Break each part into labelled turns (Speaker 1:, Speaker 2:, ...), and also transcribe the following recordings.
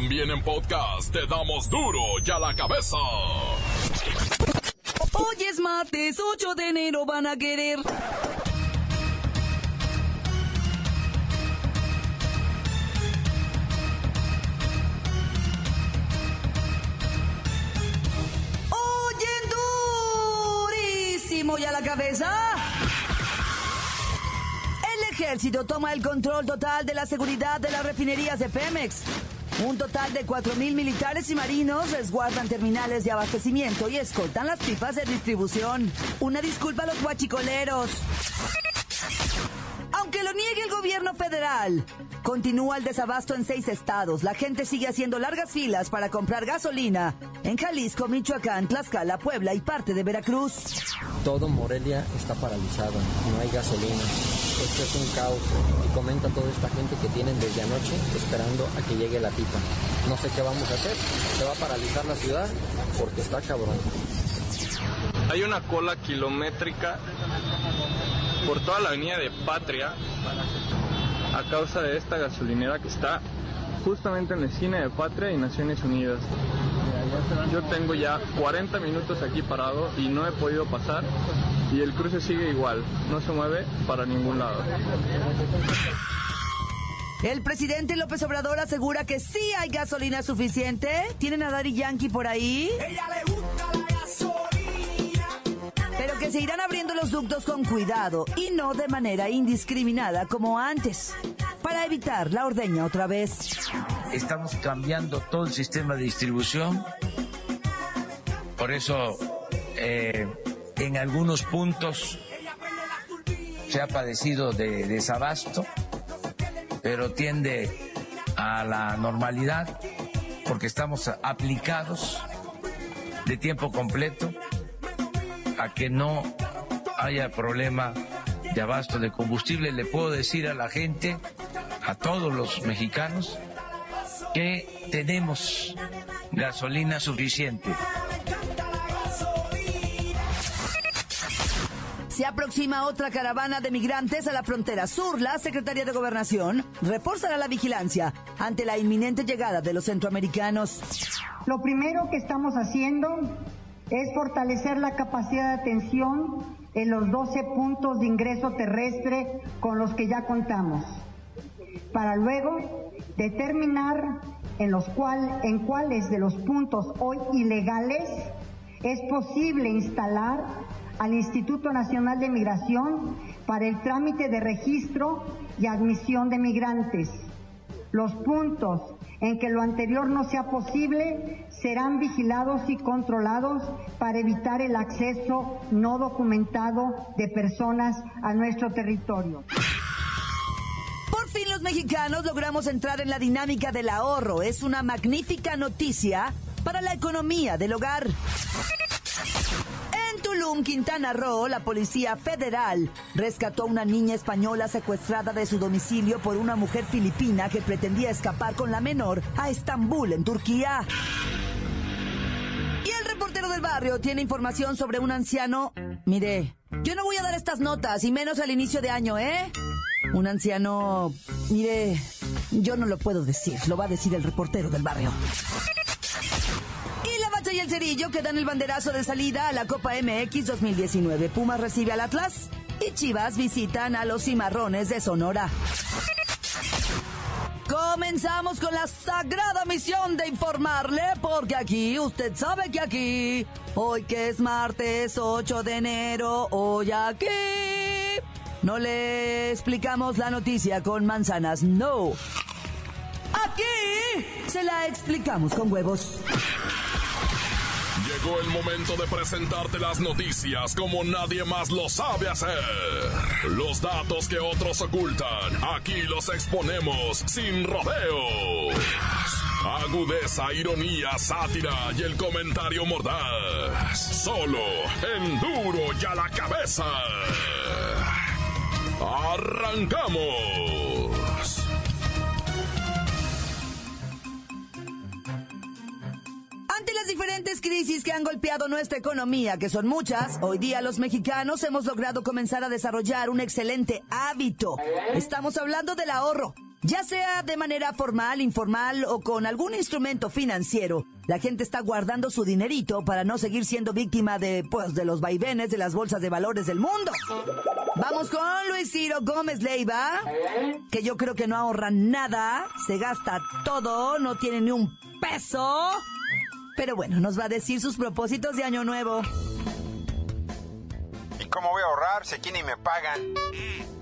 Speaker 1: También en podcast te damos duro y a la cabeza.
Speaker 2: Hoy es martes 8 de enero, van a querer. Y a la cabeza. El ejército toma el control total de la seguridad de las refinerías de Pemex. Un total de 4.000 militares y marinos resguardan terminales de abastecimiento y escoltan las pipas de distribución. Una disculpa a los guachicoleros. Aunque lo niegue el gobierno federal, continúa el desabasto en seis estados. La gente sigue haciendo largas filas para comprar gasolina en Jalisco, Michoacán, Tlaxcala, Puebla y parte de Veracruz.
Speaker 3: Todo Morelia está paralizado, no hay gasolina. Esto es un caos y comenta toda esta gente que tienen desde anoche esperando a que llegue la pipa. No sé qué vamos a hacer, se va a paralizar la ciudad porque está cabrón.
Speaker 4: Hay una cola kilométrica por toda la avenida de Patria a causa de esta gasolinera que está justamente en la esquina de Patria y Naciones Unidas. Yo tengo ya 40 minutos aquí parado y no he podido pasar y el cruce sigue igual, no se mueve para ningún lado.
Speaker 2: El presidente López Obrador asegura que sí hay gasolina suficiente. ¿Tienen a Daddy Yankee por ahí? Pero que se irán abriendo los ductos con cuidado y no de manera indiscriminada como antes, para evitar la ordeña otra vez.
Speaker 5: Estamos cambiando todo el sistema de distribución, por eso eh, en algunos puntos se ha padecido de desabasto, pero tiende a la normalidad porque estamos aplicados de tiempo completo a que no haya problema de abasto de combustible. Le puedo decir a la gente, a todos los mexicanos, que tenemos gasolina suficiente.
Speaker 2: Se aproxima otra caravana de migrantes a la frontera sur. La Secretaría de Gobernación reforzará la vigilancia ante la inminente llegada de los centroamericanos.
Speaker 6: Lo primero que estamos haciendo es fortalecer la capacidad de atención en los 12 puntos de ingreso terrestre con los que ya contamos, para luego determinar en, los en cuáles de los puntos hoy ilegales es posible instalar al Instituto Nacional de Migración para el trámite de registro y admisión de migrantes. Los puntos en que lo anterior no sea posible serán vigilados y controlados para evitar el acceso no documentado de personas a nuestro territorio.
Speaker 2: Mexicanos logramos entrar en la dinámica del ahorro. Es una magnífica noticia para la economía del hogar. En Tulum, Quintana Roo, la Policía Federal rescató a una niña española secuestrada de su domicilio por una mujer filipina que pretendía escapar con la menor a Estambul, en Turquía. Y el reportero del barrio tiene información sobre un anciano. Mire, yo no voy a dar estas notas, y menos al inicio de año, ¿eh? Un anciano... Mire, yo no lo puedo decir, lo va a decir el reportero del barrio. Y la Bacha y el Cerillo que dan el banderazo de salida a la Copa MX 2019. Pumas recibe al Atlas y Chivas visitan a los Cimarrones de Sonora. Comenzamos con la sagrada misión de informarle, porque aquí, usted sabe que aquí, hoy que es martes 8 de enero, hoy aquí, no le explicamos la noticia con manzanas, no. Aquí se la explicamos con huevos.
Speaker 1: Llegó el momento de presentarte las noticias como nadie más lo sabe hacer. Los datos que otros ocultan, aquí los exponemos sin rodeos. Agudeza, ironía, sátira y el comentario mordaz. Solo en duro y a la cabeza. ¡Arrancamos!
Speaker 2: Ante las diferentes crisis que han golpeado nuestra economía, que son muchas, hoy día los mexicanos hemos logrado comenzar a desarrollar un excelente hábito. Estamos hablando del ahorro. Ya sea de manera formal, informal o con algún instrumento financiero, la gente está guardando su dinerito para no seguir siendo víctima de, pues, de los vaivenes de las bolsas de valores del mundo. Vamos con Luis Ciro Gómez Leiva, que yo creo que no ahorra nada, se gasta todo, no tiene ni un peso. Pero bueno, nos va a decir sus propósitos de año nuevo.
Speaker 7: ¿Y cómo voy a ahorrar si aquí ni me pagan?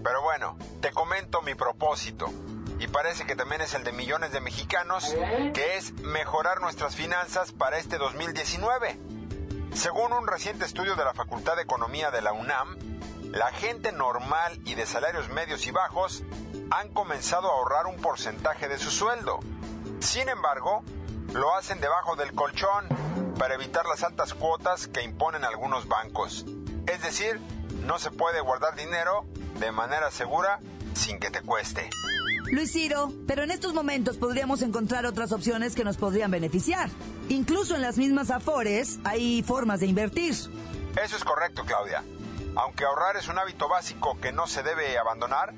Speaker 7: Pero bueno, te comento mi propósito y parece que también es el de millones de mexicanos, que es mejorar nuestras finanzas para este 2019. Según un reciente estudio de la Facultad de Economía de la UNAM, la gente normal y de salarios medios y bajos han comenzado a ahorrar un porcentaje de su sueldo. Sin embargo, lo hacen debajo del colchón para evitar las altas cuotas que imponen algunos bancos. Es decir, no se puede guardar dinero de manera segura sin que te cueste.
Speaker 2: Luis Ciro, pero en estos momentos podríamos encontrar otras opciones que nos podrían beneficiar. Incluso en las mismas Afores hay formas de invertir.
Speaker 7: Eso es correcto, Claudia. Aunque ahorrar es un hábito básico que no se debe abandonar,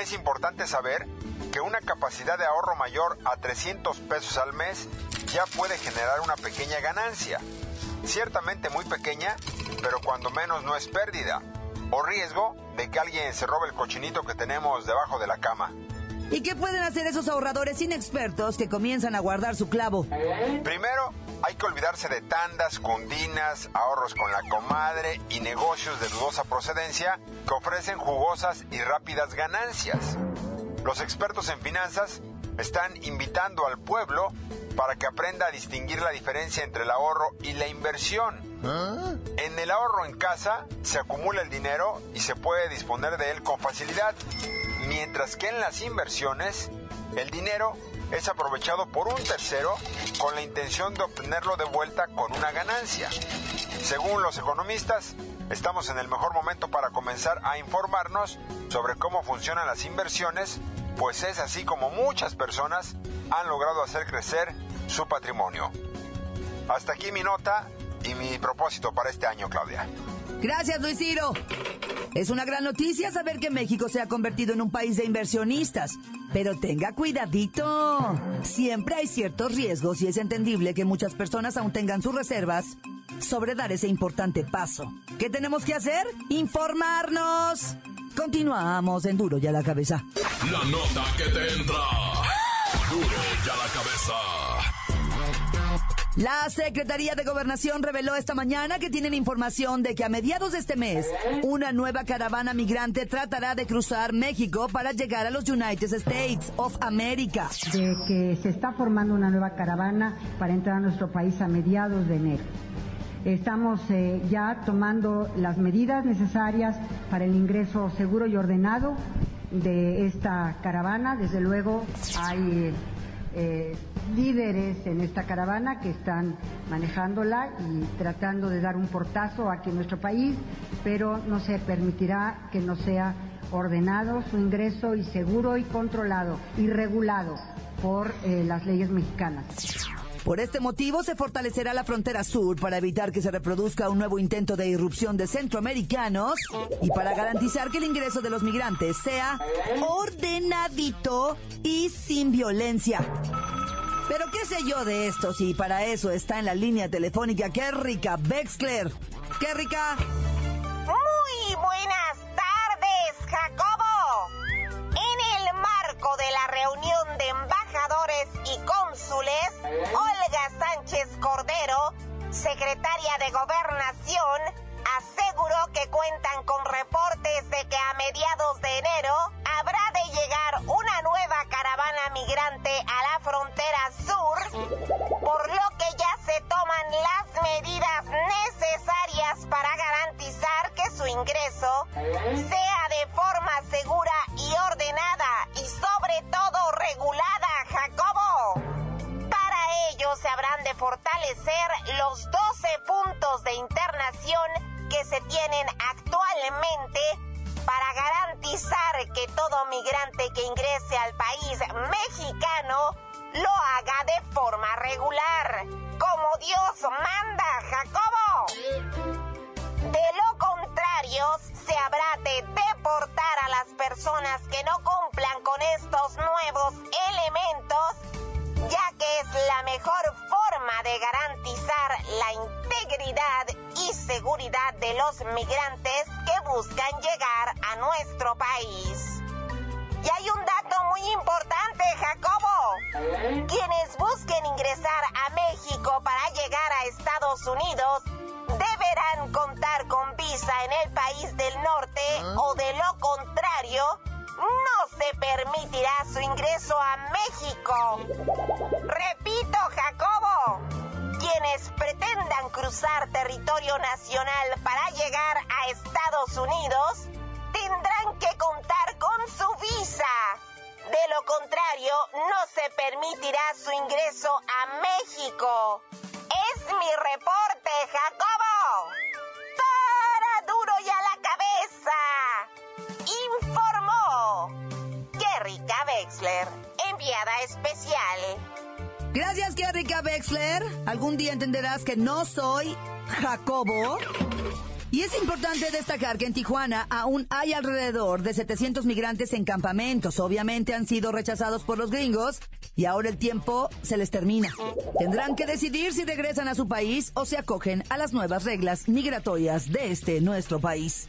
Speaker 7: es importante saber que una capacidad de ahorro mayor a 300 pesos al mes ya puede generar una pequeña ganancia. Ciertamente muy pequeña, pero cuando menos no es pérdida o riesgo de que alguien se robe el cochinito que tenemos debajo de la cama.
Speaker 2: ¿Y qué pueden hacer esos ahorradores inexpertos que comienzan a guardar su clavo?
Speaker 7: Primero, hay que olvidarse de tandas, cundinas, ahorros con la comadre y negocios de dudosa procedencia que ofrecen jugosas y rápidas ganancias. Los expertos en finanzas están invitando al pueblo para que aprenda a distinguir la diferencia entre el ahorro y la inversión. En el ahorro en casa se acumula el dinero y se puede disponer de él con facilidad mientras que en las inversiones el dinero es aprovechado por un tercero con la intención de obtenerlo de vuelta con una ganancia. Según los economistas, estamos en el mejor momento para comenzar a informarnos sobre cómo funcionan las inversiones, pues es así como muchas personas han logrado hacer crecer su patrimonio. Hasta aquí mi nota y mi propósito para este año, Claudia.
Speaker 2: Gracias, Luis Ciro. Es una gran noticia saber que México se ha convertido en un país de inversionistas. Pero tenga cuidadito. Siempre hay ciertos riesgos y es entendible que muchas personas aún tengan sus reservas sobre dar ese importante paso. ¿Qué tenemos que hacer? Informarnos. Continuamos en Duro ya la cabeza.
Speaker 1: La nota que te entra. Duro ya la cabeza.
Speaker 2: La Secretaría de Gobernación reveló esta mañana que tienen información de que a mediados de este mes, una nueva caravana migrante tratará de cruzar México para llegar a los United States of America.
Speaker 6: De que se está formando una nueva caravana para entrar a nuestro país a mediados de enero. Estamos eh, ya tomando las medidas necesarias para el ingreso seguro y ordenado de esta caravana. Desde luego hay eh, líderes en esta caravana que están manejándola y tratando de dar un portazo aquí en nuestro país, pero no se permitirá que no sea ordenado su ingreso y seguro y controlado y regulado por eh, las leyes mexicanas.
Speaker 2: Por este motivo se fortalecerá la frontera sur para evitar que se reproduzca un nuevo intento de irrupción de centroamericanos y para garantizar que el ingreso de los migrantes sea ordenadito y sin violencia. Pero qué sé yo de esto si para eso está en la línea telefónica Kerrika Bexler. Kerrika.
Speaker 8: Muy buenas tardes, Jacobo. En el marco de la reunión de embajadores y cónsules, Olga Sánchez Cordero, secretaria de Gobernación, aseguró que cuentan con actualmente para garantizar que todo migrante que ingrese al país mexicano lo haga de forma regular, como Dios manda, Jacobo. De lo contrario, se habrá de deportar a las personas que no cumplan con estos nuevos elementos, ya que es la mejor forma de garantizar la integridad y seguridad de los migrantes que buscan llegar a nuestro país. Y hay un dato muy importante, Jacobo. Quienes busquen ingresar a México para llegar a Estados Unidos deberán contar con visa en el país del norte ¿Ah? o de lo contrario, se permitirá su ingreso a México. Repito, Jacobo, quienes pretendan cruzar territorio nacional para llegar a Estados Unidos tendrán que contar con su visa. De lo contrario, no se permitirá su ingreso a México. Es mi reporte, Jacobo. Para duro y a la cabeza. Informó Kerrika Enviada especial.
Speaker 2: Gracias, Kerrika Wexler. Algún día entenderás que no soy Jacobo. Y es importante destacar que en Tijuana aún hay alrededor de 700 migrantes en campamentos. Obviamente han sido rechazados por los gringos y ahora el tiempo se les termina. Tendrán que decidir si regresan a su país o se acogen a las nuevas reglas migratorias de este nuestro país.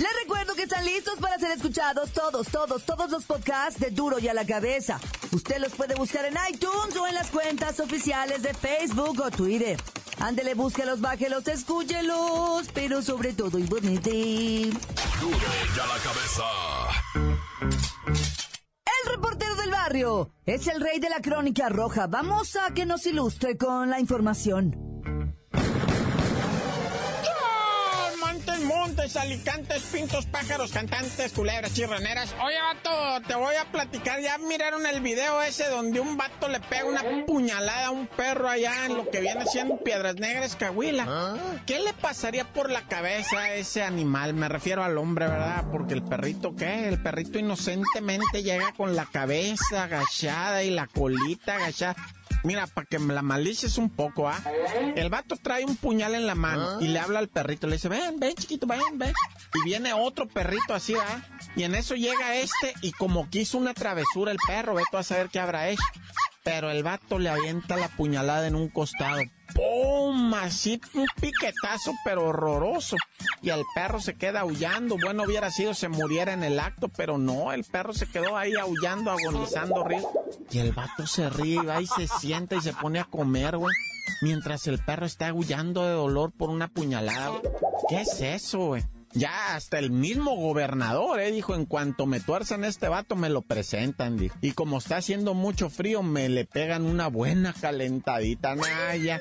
Speaker 2: Les recuerdo que están listos para ser escuchados todos, todos, todos los podcasts de Duro y a la Cabeza. Usted los puede buscar en iTunes o en las cuentas oficiales de Facebook o Twitter. Ándele, búsquelos, bájelos, escúchelos, pero sobre todo y bonito.
Speaker 1: Duro y a la Cabeza
Speaker 2: reportero del barrio. Es el rey de la crónica roja. Vamos a que nos ilustre con la información.
Speaker 9: Alicantes, pintos, pájaros, cantantes, culebras, chirraneras. Oye, vato, te voy a platicar. Ya miraron el video ese donde un vato le pega una puñalada a un perro allá en lo que viene siendo Piedras Negras, Cahuila. ¿Ah? ¿Qué le pasaría por la cabeza a ese animal? Me refiero al hombre, ¿verdad? Porque el perrito, ¿qué? El perrito inocentemente llega con la cabeza agachada y la colita agachada. Mira, para que me la malices un poco, ¿ah? El vato trae un puñal en la mano y le habla al perrito. Le dice, ven, ven, chiquito, ven, ven. Y viene otro perrito así, ¿ah? Y en eso llega este y como quiso una travesura el perro, ve tú a saber qué habrá hecho. Pero el vato le avienta la puñalada en un costado. ¡Pum! Así un piquetazo, pero horroroso. Y el perro se queda aullando. Bueno, hubiera sido se muriera en el acto, pero no, el perro se quedó ahí aullando, agonizando, río. Y el vato se ríe, va y se sienta y se pone a comer, güey. Mientras el perro está aullando de dolor por una puñalada. ¿Qué es eso, güey? Ya hasta el mismo gobernador, eh, dijo, en cuanto me tuerzan este vato me lo presentan, dijo. Y como está haciendo mucho frío, me le pegan una buena calentadita, Naya.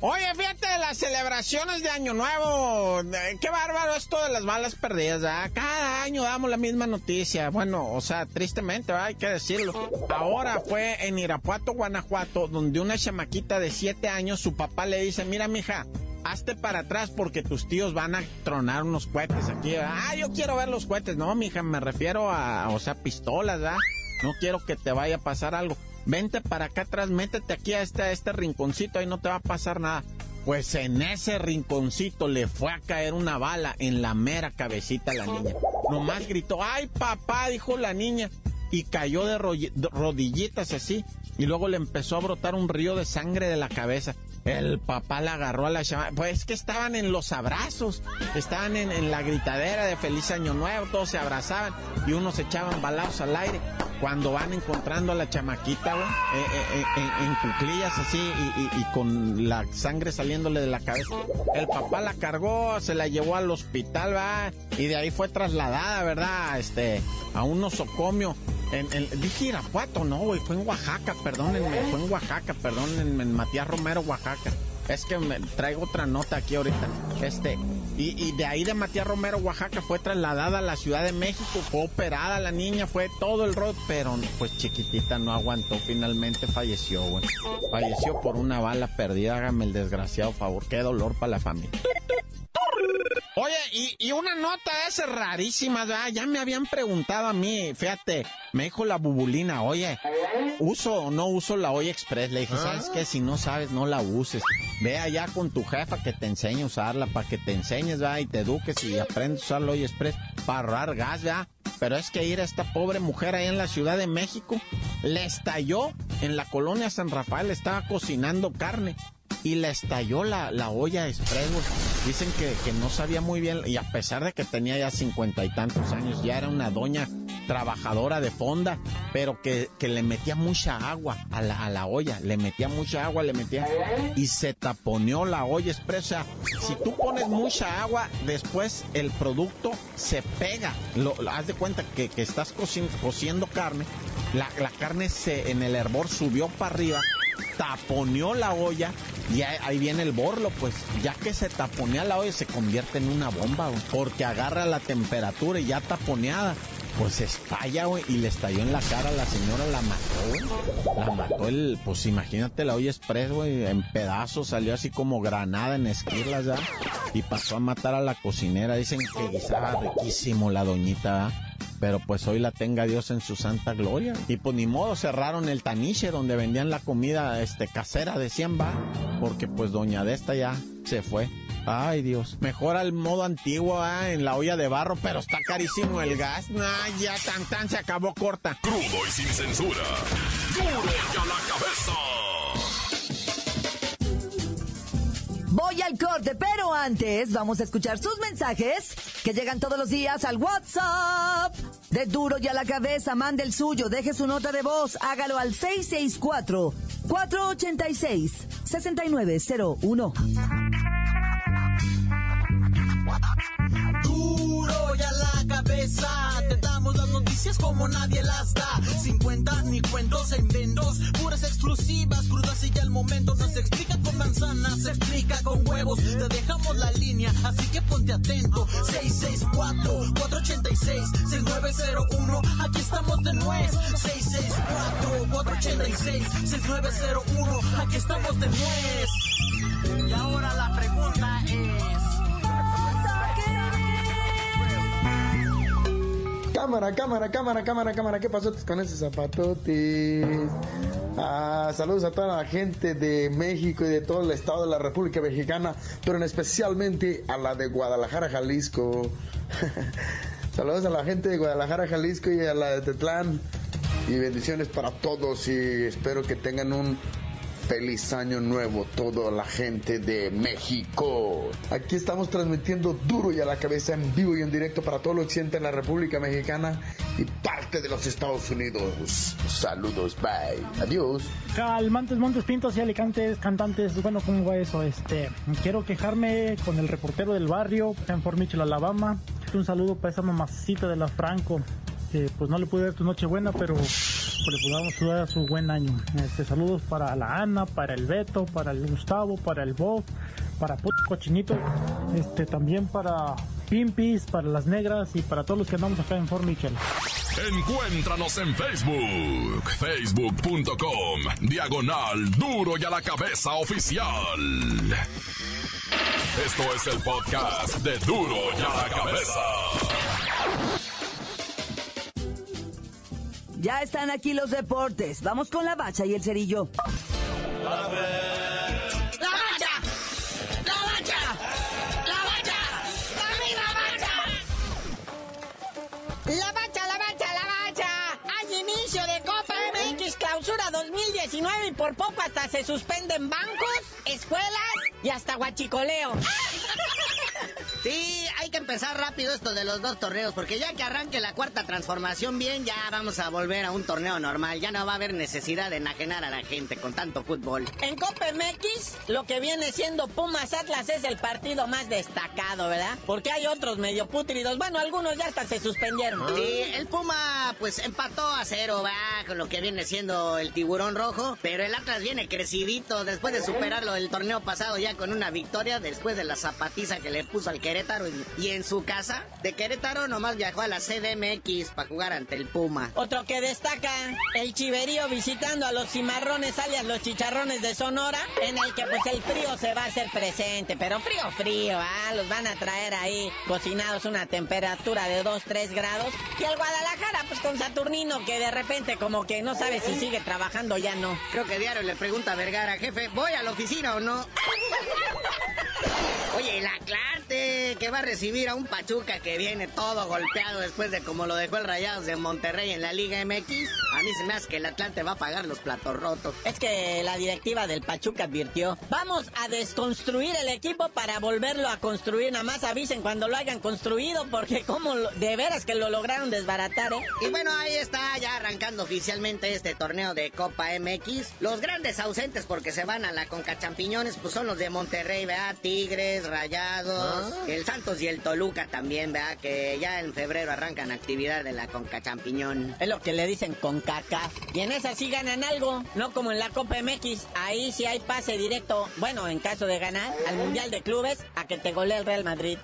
Speaker 9: Oye, fíjate las celebraciones de Año Nuevo. Eh, qué bárbaro esto de las balas perdidas. ¿verdad? Cada año damos la misma noticia. Bueno, o sea, tristemente, hay que decirlo. Ahora fue en Irapuato, Guanajuato, donde una chamaquita de 7 años, su papá le dice, mira, mija, hazte para atrás porque tus tíos van a tronar unos cohetes aquí. Ah, yo quiero ver los cohetes. No, mija, me refiero a, o sea, pistolas, ¿verdad? No quiero que te vaya a pasar algo vente para acá atrás, métete aquí a este, este rinconcito, ahí no te va a pasar nada. Pues en ese rinconcito le fue a caer una bala en la mera cabecita a la niña. Nomás gritó, ay papá, dijo la niña, y cayó de rodillitas así, y luego le empezó a brotar un río de sangre de la cabeza. El papá la agarró a la chama. Pues es que estaban en los abrazos, estaban en, en, la gritadera de feliz año nuevo, todos se abrazaban y unos echaban balazos al aire cuando van encontrando a la chamaquita, güey, eh, eh, eh, en cuclillas así y, con la sangre saliéndole de la cabeza. El papá la cargó, se la llevó al hospital, va, y de ahí fue trasladada, ¿verdad? Este, a un nosocomio. En, en, dije Irapuato, no, güey, fue en Oaxaca, perdónenme, fue en Oaxaca, perdónenme, en Matías Romero, Oaxaca. Es que me traigo otra nota aquí ahorita. Este, y, de ahí de Matías Romero, Oaxaca, fue trasladada a la Ciudad de México, fue operada la niña, fue todo el rol, pero pues chiquitita no aguantó, finalmente falleció, güey. Falleció por una bala perdida, hágame el desgraciado favor, qué dolor para la familia. Oye, y, una nota esa rarísima, ya me habían preguntado a mí, fíjate, me dijo la bubulina, oye, ¿uso o no uso la olla express? Le dije, ¿sabes qué? Si no sabes, no la uses. Ve allá con tu jefa que te enseñe a usarla, para que te enseñes, ¿verdad? Y te eduques y aprendes a usar la olla express para ahorrar gas, ¿verdad? Pero es que ir a esta pobre mujer ahí en la Ciudad de México, le estalló en la colonia San Rafael, estaba cocinando carne y le estalló la, la olla express, Dicen que, que, no sabía muy bien, y a pesar de que tenía ya cincuenta y tantos años, ya era una doña trabajadora de fonda, pero que, que le metía mucha agua a la, a la, olla, le metía mucha agua, le metía y se taponeó la olla expresa. Si tú pones mucha agua, después el producto se pega. Haz de cuenta que, que estás cociendo carne, la, la carne se, en el hervor subió para arriba taponeó la olla y ahí viene el borlo, pues ya que se taponea la olla se convierte en una bomba, porque agarra la temperatura y ya taponeada. Pues estalla, güey, y le estalló en la cara a la señora, la mató, La mató el, pues imagínate la olla express, güey, en pedazos, salió así como granada en esquirlas, ya. Y pasó a matar a la cocinera. Dicen que guisaba riquísimo la doñita, pero pues hoy la tenga Dios en su santa gloria. Y pues ni modo, cerraron el taniche donde vendían la comida este, casera, decían va, porque pues doña de esta ya se fue. Ay Dios, mejor al modo antiguo, ¿eh? en la olla de barro, pero está carísimo el gas. Ay, ya tan tan se acabó corta.
Speaker 1: Crudo y sin censura. Duro
Speaker 2: corte, pero antes vamos a escuchar sus mensajes que llegan todos los días al WhatsApp. De duro y a la cabeza, mande el suyo, deje su nota de voz, hágalo al 664-486-6901.
Speaker 10: Duro y a la cabeza, te damos las noticias como nadie las da. Sin cuentas ni cuentos en vendos, se explica con huevos. Te dejamos la línea, así que ponte atento. 664-486-6901, aquí estamos de nuez. 664-486-6901, aquí estamos de nuez. Y ahora la pregunta es...
Speaker 11: Cámara, cámara, cámara, cámara, cámara. ¿Qué pasó con ese zapatotes? Ah, saludos a toda la gente de México y de todo el estado de la República Mexicana, pero en especialmente a la de Guadalajara, Jalisco. saludos a la gente de Guadalajara, Jalisco y a la de Tetlán. Y bendiciones para todos y espero que tengan un Feliz año nuevo toda la gente de México. Aquí estamos transmitiendo duro y a la cabeza en vivo y en directo para todo lo siente en la República Mexicana y parte de los Estados Unidos. Saludos, bye. Adiós.
Speaker 12: Calmantes, Montes, Pintos y Alicantes, cantantes. Bueno, ¿cómo va eso? Este, quiero quejarme con el reportero del barrio en Fort Mitchell, Alabama. Un saludo para esa mamacita de la Franco que pues no le pude dar tu noche buena, pero le podamos dar su buen año. Este, saludos para la Ana, para el Beto, para el Gustavo, para el Bob, para Puto Cochinito, este, también para Pimpis, para las negras y para todos los que andamos acá en Fort Mitchell.
Speaker 1: Encuéntranos en Facebook, facebook.com, diagonal duro y a la cabeza oficial. Esto es el podcast de duro y a la cabeza.
Speaker 2: Ya están aquí los deportes. Vamos con la bacha y el cerillo.
Speaker 10: ¡La bacha! ¡La bacha! ¡La bacha! ¡La bacha!
Speaker 13: ¡La bacha, la bacha, la bacha! Hay inicio de Copa MX Clausura 2019 y por poco hasta se suspenden bancos, escuelas y hasta guachicoleo.
Speaker 14: Sí, que empezar rápido esto de los dos torneos, porque ya que arranque la cuarta transformación bien, ya vamos a volver a un torneo normal. Ya no va a haber necesidad de enajenar a la gente con tanto fútbol.
Speaker 13: En Copa MX, lo que viene siendo Pumas Atlas es el partido más destacado, ¿verdad? Porque hay otros medio putridos. Bueno, algunos ya hasta se suspendieron.
Speaker 14: Sí, el Puma pues empató a cero, va, con lo que viene siendo el tiburón rojo, pero el Atlas viene crecidito después de superarlo el torneo pasado ya con una victoria, después de la zapatiza que le puso al Querétaro y en su casa de Querétaro nomás viajó a la CDMX para jugar ante el Puma.
Speaker 13: Otro que destaca, el Chiverío visitando a los cimarrones alias los chicharrones de Sonora, en el que pues el frío se va a hacer presente, pero frío, frío, ah, los van a traer ahí cocinados una temperatura de 2, 3 grados. Y el Guadalajara pues con Saturnino que de repente como que no sabe si sigue trabajando ya no.
Speaker 14: Creo que diario le pregunta a Vergara, jefe, ¿voy a la oficina o no? Oye, la Que va a recibir a un Pachuca que viene todo golpeado después de como lo dejó el Rayados de Monterrey en la Liga MX. A mí se me hace que el Atlante va a pagar los platos rotos.
Speaker 13: Es que la directiva del Pachuca advirtió, vamos a desconstruir el equipo para volverlo a construir. Nada más avisen cuando lo hayan construido, porque como de veras que lo lograron desbaratar, ¿eh?
Speaker 14: Y bueno, ahí está ya arrancando oficialmente este torneo de Copa MX. Los grandes ausentes porque se van a la Conca Champiñones, pues son los de Monterrey, ¿verdad? Tigres, Rayados, ah. el Santos y el Toluca también, ¿verdad? Que ya en febrero arrancan actividad de la Conca Champiñón.
Speaker 13: Es lo que le dicen CONCACAF. Y en esa sí ganan algo, no como en la Copa MX. Ahí sí hay pase directo, bueno, en caso de ganar, al Mundial de Clubes, a que te golee el Real Madrid.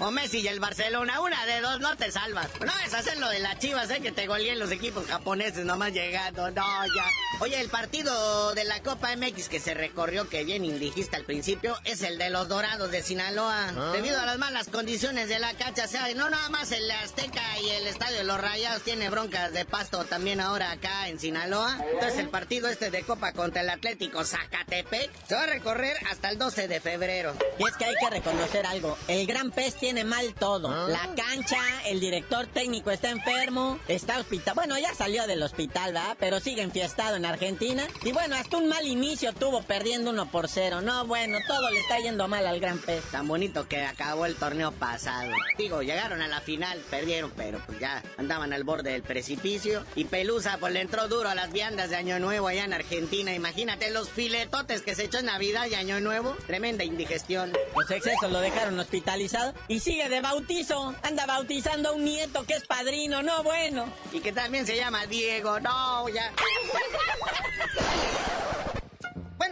Speaker 14: O Messi y el Barcelona, una de dos, no te salvas. No es hacer lo de las chivas, ¿eh? Que te goleen los equipos japoneses nomás llegando. No, ya. Oye, el partido de la Copa MX que se recorrió, que bien indijiste al principio, es el de los Dorados de Sinaloa. Ah. Debido a las malas condiciones de la cancha, o sea, no nada más el Azteca y el Estadio de los Rayados tiene broncas de pasto también ahora acá en Sinaloa. Entonces el partido este de Copa contra el Atlético Zacatepec se va a recorrer hasta el 12 de febrero.
Speaker 13: Y es que hay que reconocer algo. El Gran Pez tiene mal todo. Ah. La cancha, el director técnico está enfermo, está hospital. Bueno, ya salió del hospital, ¿verdad? Pero sigue enfiestado en Argentina. Y bueno, hasta un mal inicio tuvo perdiendo uno por cero. No, bueno, todo le está yendo mal al Gran Pez.
Speaker 14: Tan bonito que acabó el torneo pasado. Digo, llegaron a la final, perdieron, pero pues ya andaban al borde del precipicio. Y Pelusa, pues le entró duro a las viandas de Año Nuevo allá en Argentina. Imagínate los filetotes que se echó en Navidad y Año Nuevo. Tremenda indigestión.
Speaker 13: Los excesos lo dejaron hospitalizado y sigue de bautizo. Anda bautizando a un nieto que es padrino, no bueno.
Speaker 14: Y que también se llama Diego, no, ya.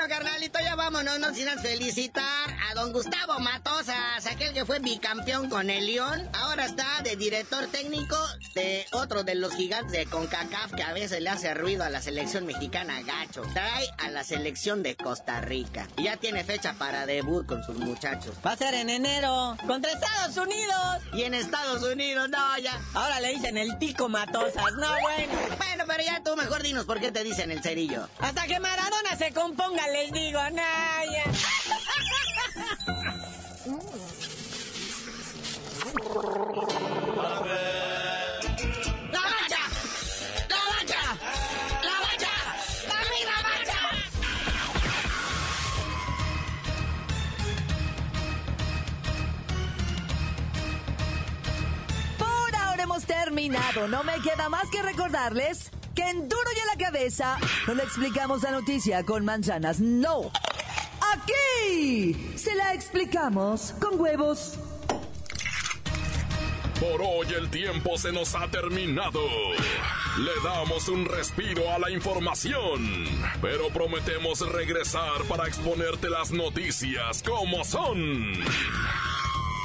Speaker 14: Bueno, carnalito, ya vámonos, no sin felicitar a don Gustavo Matosas, aquel que fue bicampeón con el León. Ahora está de director técnico de otro de los gigantes de CONCACAF que a veces le hace ruido a la selección mexicana gacho. Trae a la selección de Costa Rica. Y ya tiene fecha para debut con sus muchachos.
Speaker 13: Va a ser en enero, contra Estados Unidos.
Speaker 14: Y en Estados Unidos, no, ya.
Speaker 13: Ahora le dicen el tico Matosas, no, bueno.
Speaker 14: Bueno, pero ya tú mejor dinos por qué te dicen el cerillo.
Speaker 13: Hasta que Maradona se componga les digo, Naya.
Speaker 14: ¡La bacha! ¡La bacha! ¡La bacha! ¡La misma bacha!
Speaker 2: Por ahora hemos terminado. No me queda más que recordarles que en duro y a la cabeza no le explicamos la noticia con manzanas, no. Aquí se la explicamos con huevos.
Speaker 1: Por hoy el tiempo se nos ha terminado. Le damos un respiro a la información, pero prometemos regresar para exponerte las noticias como son.